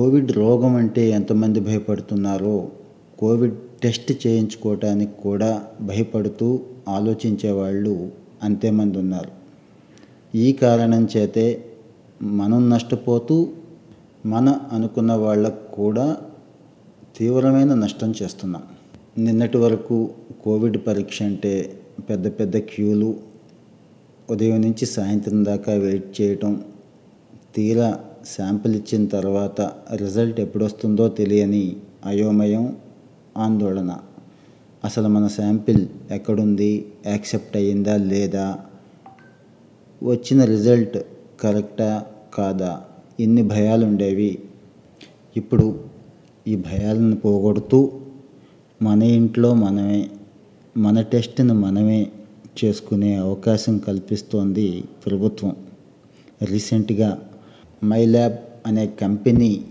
Covid రోగం అంటే ఎంతమంది భయపడుతున్నారో కోవిడ్ టెస్ట్ చేయించుకోవటానికి కూడా భయపడుతూ ఆలోచించే వాళ్ళు అంతేమంది ఉన్నారు. ఈ కారణం చేతే మనం నష్టపోతూ మన అనుకున్న వాళ్ళకు కూడా తీవ్రమైన నష్టం చేస్తున్నాం. నిన్నటి వరకు కోవిడ్ పరీక్ష అంటే పెద్ద పెద్ద క్యూలు ఉదయం నుంచి సాయంత్రం దాకా వెయిట్ చేయటం తీరా శాంపిల్ ఇచ్చిన తర్వాత రిజల్ట్ ఎప్పుడొస్తుందో తెలియని అయోమయం ఆందోళన. అసలు మన శాంపిల్ ఎక్కడుంది? యాక్సెప్ట్ అయ్యిందా లేదా? వచ్చిన రిజల్ట్ కరెక్టా కాదా? ఇన్ని భయాలు ఉండేవి ఇప్పుడు ఈ భయాలను పోగొడుతూ మన ఇంట్లో మనమే మన టెస్ట్ను మనమే చేసుకునే అవకాశం కల్పిస్తోంది ప్రభుత్వం. రీసెంట్గా మైల్యాబ్ అనే కంపెనీ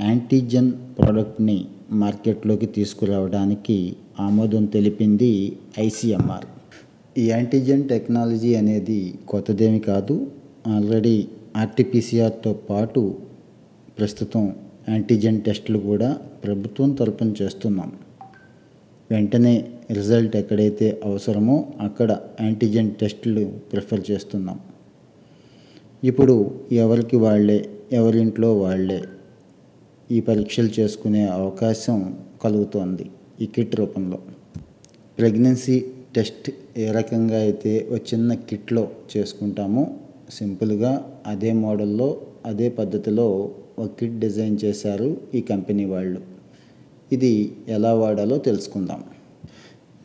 యాంటీజెన్ ప్రోడక్ట్ని మార్కెట్లోకి తీసుకురావడానికి ఆమోదం తెలిపింది ఐసిఎంఆర్ ఈ యాంటీజెన్ టెక్నాలజీ అనేది కొత్తదేమి కాదు. ఆల్రెడీ ఆర్టీపీసీఆర్తో పాటు ప్రస్తుతం యాంటీజెన్ టెస్టులు కూడా ప్రభుత్వం తరపున చేస్తున్నాం. వెంటనే రిజల్ట్ ఎక్కడైతే అవసరమో అక్కడ యాంటీజెన్ టెస్టులు ప్రిఫర్ చేస్తున్నాం. ఇప్పుడు ఎవరికి వాళ్ళే? ఎవరింట్లో వాళ్ళే? ఈ పరీక్షలు చేసుకునే అవకాశం కలుగుతోంది ఈ కిట్ రూపంలో. ప్రెగ్నెన్సీ టెస్ట్ ఏ రకంగా అయితే ఒక చిన్న కిట్లో చేసుకుంటామో సింపుల్గా అదే మోడల్లో అదే పద్ధతిలో ఒక కిట్ డిజైన్ చేశారు ఈ కంపెనీ వాళ్ళు. ఇది ఎలా వాడాలో తెలుసుకుందాం.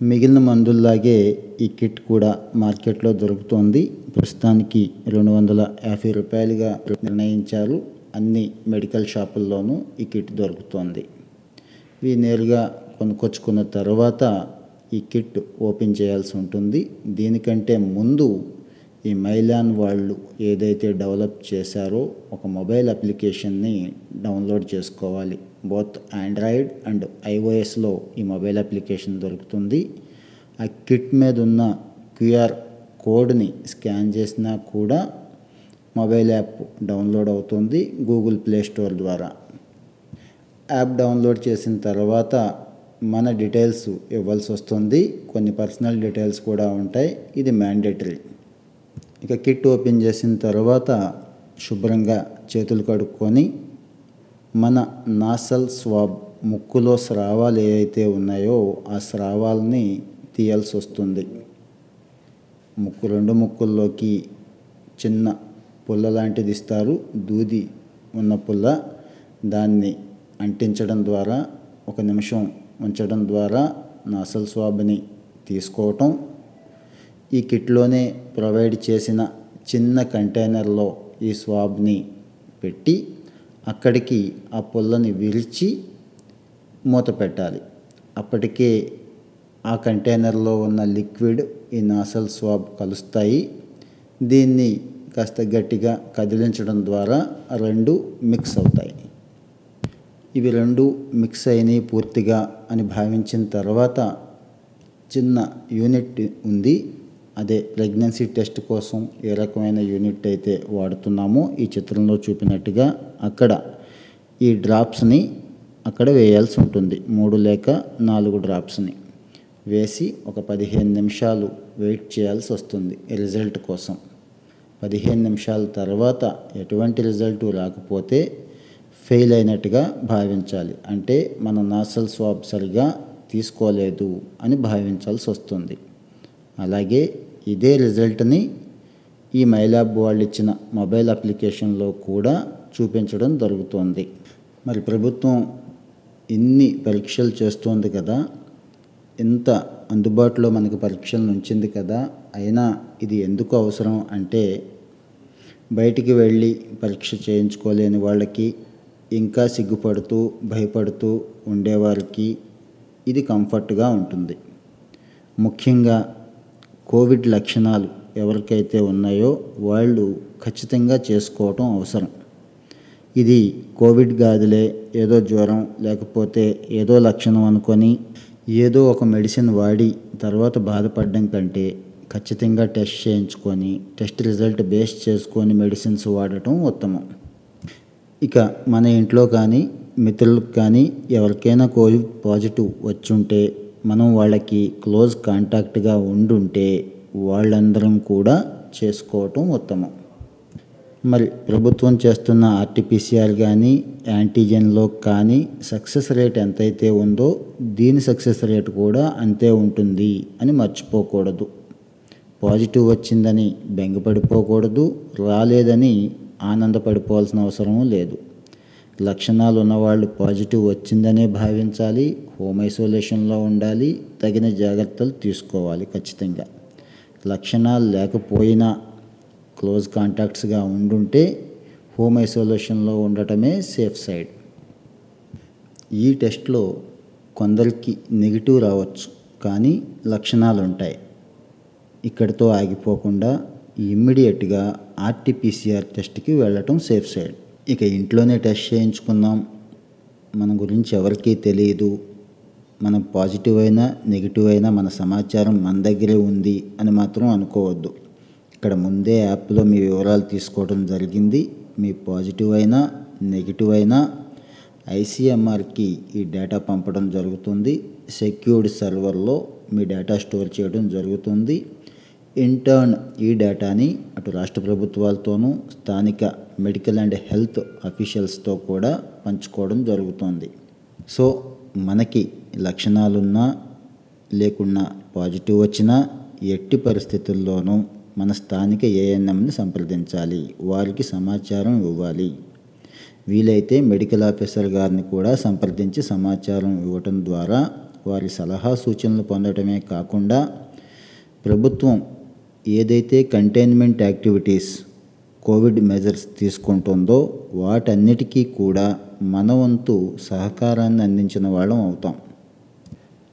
మిగిలిన మందుల్లాగే ఈ కిట్ కూడా మార్కెట్లో దొరుకుతోంది. ప్రస్తుతానికి రెండు వందల యాభై రూపాయలుగా నిర్ణయించారు. అన్ని మెడికల్ షాపుల్లోనూ ఈ కిట్ దొరుకుతోంది. ఇవి నేరుగా కొనుక్కొచ్చుకున్న తర్వాత ఈ కిట్ ఓపెన్ చేయాల్సి ఉంటుంది. దీనికంటే ముందు ఈ మైలాన్ వాళ్ళు ఏదైతే డెవలప్ చేశారో ఒక మొబైల్ అప్లికేషన్ని డౌన్లోడ్ చేసుకోవాలి. బోత్ ఆండ్రాయిడ్ అండ్ ఐఓఎస్లో ఈ మొబైల్ అప్లికేషన్ దొరుకుతుంది. ఆ కిట్ మీద ఉన్న క్యూఆర్ కోడ్ని స్కాన్ చేసినా కూడా మొబైల్ యాప్ డౌన్లోడ్ అవుతుంది గూగుల్ ప్లే స్టోర్ ద్వారా. యాప్ డౌన్లోడ్ చేసిన తర్వాత మన డీటెయిల్స్ ఇవ్వాల్సి వస్తుంది. కొన్ని పర్సనల్ డీటెయిల్స్ కూడా ఉంటాయి. ఇది మ్యాండేటరీ. ఇక కిట్ ఓపెన్ చేసిన తర్వాత శుభ్రంగా చేతులు కడుక్కొని మన నాసల్ స్వాబ్ ముక్కులో స్రావాలు ఏవైతే ఉన్నాయో ఆ స్రావాలని తీయాల్సి వస్తుంది ముక్కు రెండు ముక్కుల్లోకి చిన్న పుల్ల లాంటిది ఇస్తారు. దూది ఉన్న పుల్ల దాన్ని అంటించడం ద్వారా ఒక నిమిషం ఉంచడం ద్వారా నాసల్ స్వాబ్ని తీసుకోవటం. ఈ కిట్లోనే ప్రొవైడ్ చేసిన చిన్న కంటైనర్లో ఈ స్వాబ్ని పెట్టి అక్కడికి ఆ పుల్లని విరిచి మూత పెట్టాలి. అప్పటికే ఆ కంటైనర్లో ఉన్న లిక్విడ్ ఈ నాసల్ స్వాబ్ కలుస్తాయి. దీన్ని కాస్త గట్టిగా కదిలించడం ద్వారా రెండు మిక్స్ అవుతాయి. ఇవి రెండు మిక్స్ అయినాయి పూర్తిగా అని భావించిన తర్వాత చిన్న యూనిట్ ఉంది. అదే ప్రెగ్నెన్సీ టెస్ట్ కోసం ఏ రకమైన యూనిట్ అయితే వాడుతున్నామో ఈ చిత్రంలో చూపినట్టుగా అక్కడ ఈ డ్రాప్స్ని అక్కడ వేయాల్సి ఉంటుంది. మూడు లేక నాలుగు డ్రాప్స్ని వేసి ఒక పదిహేను నిమిషాలు వెయిట్ చేయాల్సి వస్తుంది రిజల్ట్ కోసం. పదిహేను నిమిషాల తర్వాత ఎటువంటి రిజల్ట్ రాకపోతే ఫెయిల్ అయినట్టుగా భావించాలి. అంటే మన నాసల్ స్వాబ్ సరిగా తీసుకోలేదు అని భావించాల్సి వస్తుంది. అలాగే ఇదే రిజల్ట్ని ఈ మైలాబ్ వాళ్ళు ఇచ్చిన మొబైల్ అప్లికేషన్లో కూడా చూపించడం జరుగుతోంది. మరి ప్రభుత్వం ఇన్ని పరీక్షలు చేస్తోంది కదా ఇంత అందుబాటులో మనకు పరీక్షలను ఉంచింది కదా అయినా ఇది ఎందుకు అవసరం అంటే బయటికి వెళ్ళి పరీక్ష చేయించుకోలేని వాళ్ళకి ఇంకా సిగ్గుపడుతూ భయపడుతూ ఉండేవారికి ఇది కంఫర్ట్గా ఉంటుంది. ముఖ్యంగా కోవిడ్ లక్షణాలు ఎవరికైతే ఉన్నాయో వాళ్ళు ఖచ్చితంగా చేసుకోవటం అవసరం. ఇది కోవిడ్ గాదిలే ఏదో జ్వరం లేకపోతే ఏదో లక్షణం అనుకొని ఏదో ఒక మెడిసిన్ వాడి తర్వాత బాధపడడం కంటే ఖచ్చితంగా టెస్ట్ చేయించుకొని టెస్ట్ రిజల్ట్ బేస్ చేసుకొని మెడిసిన్స్ వాడటం ఉత్తమం. ఇక మన ఇంట్లో కానీ మిత్రులకు కానీ ఎవరికైనా కోవిడ్ పాజిటివ్ వచ్చుంటే మనం వాళ్ళకి క్లోజ్ కాంటాక్ట్గా ఉండుంటే వాళ్ళందరం కూడా చేసుకోవటం ఉత్తమం. మరి ప్రభుత్వం చేస్తున్న ఆర్టీపీసీఆర్ కానీ యాంటీజెన్లో కానీ సక్సెస్ రేట్ ఎంతైతే ఉందో దీని సక్సెస్ రేట్ కూడా అంతే ఉంటుంది అని మర్చిపోకూడదు. పాజిటివ్ వచ్చిందని బెంగపడిపోకూడదు రాలేదని ఆనందపడిపోవాల్సిన అవసరం లేదు. లక్షణాలు ఉన్నవాళ్ళు పాజిటివ్ వచ్చిందనే భావించాలి హోమ్ ఐసోలేషన్లో ఉండాలి తగిన జాగ్రత్తలు తీసుకోవాలి ఖచ్చితంగా. లక్షణాలు లేకపోయినా క్లోజ్ కాంటాక్ట్స్గా ఉండుంటే హోమ్ ఐసోలేషన్లో ఉండటమే సేఫ్ సైడ్. ఈ టెస్ట్లో కొందరికి నెగిటివ్ రావచ్చు కానీ లక్షణాలు ఉంటాయి. ఇక్కడితో ఆగిపోకుండా ఇమ్మీడియట్గా ఆర్టీపీసీఆర్ టెస్ట్కి వెళ్ళటం సేఫ్ సైడ్. ఇక ఇంట్లోనే టెస్ట్ చేయించుకుందాం. మన గురించి ఎవరికీ తెలియదు మనం పాజిటివ్ అయినా నెగిటివ్ అయినా మన సమాచారం మన దగ్గరే ఉంది అని మాత్రం అనుకోవద్దు. ఇక్కడ ముందే యాప్లో మీ వివరాలు తీసుకోవడం జరిగింది. మీ పాజిటివ్ అయినా నెగిటివ్ అయినా ఐసీఎంఆర్కి ఈ డేటా పంపడం జరుగుతుంది. సెక్యూర్డ్ సర్వర్లో మీ డేటా స్టోర్ చేయడం జరుగుతుంది. ఇంటర్న్ ఈ డేటాని అటు రాష్ట్ర ప్రభుత్వాలతోనూ స్థానిక మెడికల్ అండ్ హెల్త్ అఫీషియల్స్తో కూడా పంచుకోవడం జరుగుతోంది. సో మనకి లక్షణాలున్నా లేకున్నా పాజిటివ్ వచ్చినా ఎట్టి పరిస్థితుల్లోనూ మన స్థానిక ఏఎన్ఎంని సంప్రదించాలి. వారికి సమాచారం ఇవ్వాలి. వీలైతే మెడికల్ ఆఫీసర్ గారిని కూడా సంప్రదించి సమాచారం ఇవ్వటం ద్వారా వారి సలహా సూచనలు పొందడమే కాకుండా ప్రభుత్వం ఏదైతే కంటైన్మెంట్ యాక్టివిటీస్ కోవిడ్ మెజర్స్ తీసుకుంటుందో వాటన్నిటికీ కూడా మన వంతు సహకారాన్ని అందించిన వాళ్ళం అవుతాం.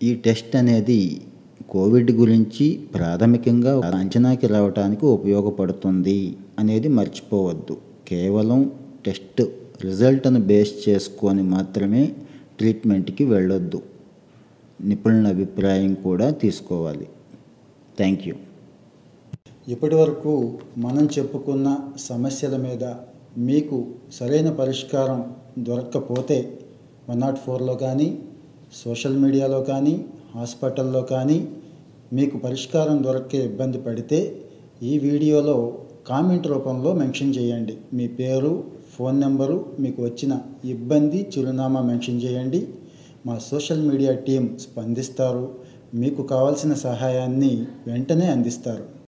ఈ టెస్ట్ అనేది కోవిడ్ గురించి ప్రాథమికంగా అంచనాకి రావడానికి ఉపయోగపడుతుంది అనేది మర్చిపోవద్దు. కేవలం టెస్ట్ రిజల్ట్ను బేస్ చేసుకొని మాత్రమే ట్రీట్మెంట్కి వెళ్ళొద్దు. నిపుణుల అభిప్రాయం కూడా తీసుకోవాలి. థ్యాంక్ యూ ఇప్పటి వరకు మనం చెప్పుకున్న సమస్యల మీద మీకు సరైన పరిష్కారం దొరక్కపోతే వన్ నాట్ ఫోర్లో కానీ సోషల్ మీడియాలో కానీ హాస్పిటల్లో కానీ మీకు పరిష్కారం దొరకే ఇబ్బంది పడితే ఈ వీడియోలో కామెంట్ రూపంలో మెన్షన్ చేయండి. మీ పేరు ఫోన్ నెంబరు మీకు వచ్చిన ఇబ్బంది చిరునామా మెన్షన్ చేయండి. మా సోషల్ మీడియా టీం స్పందిస్తారు. మీకు కావాల్సిన సహాయాన్ని వెంటనే అందిస్తారు.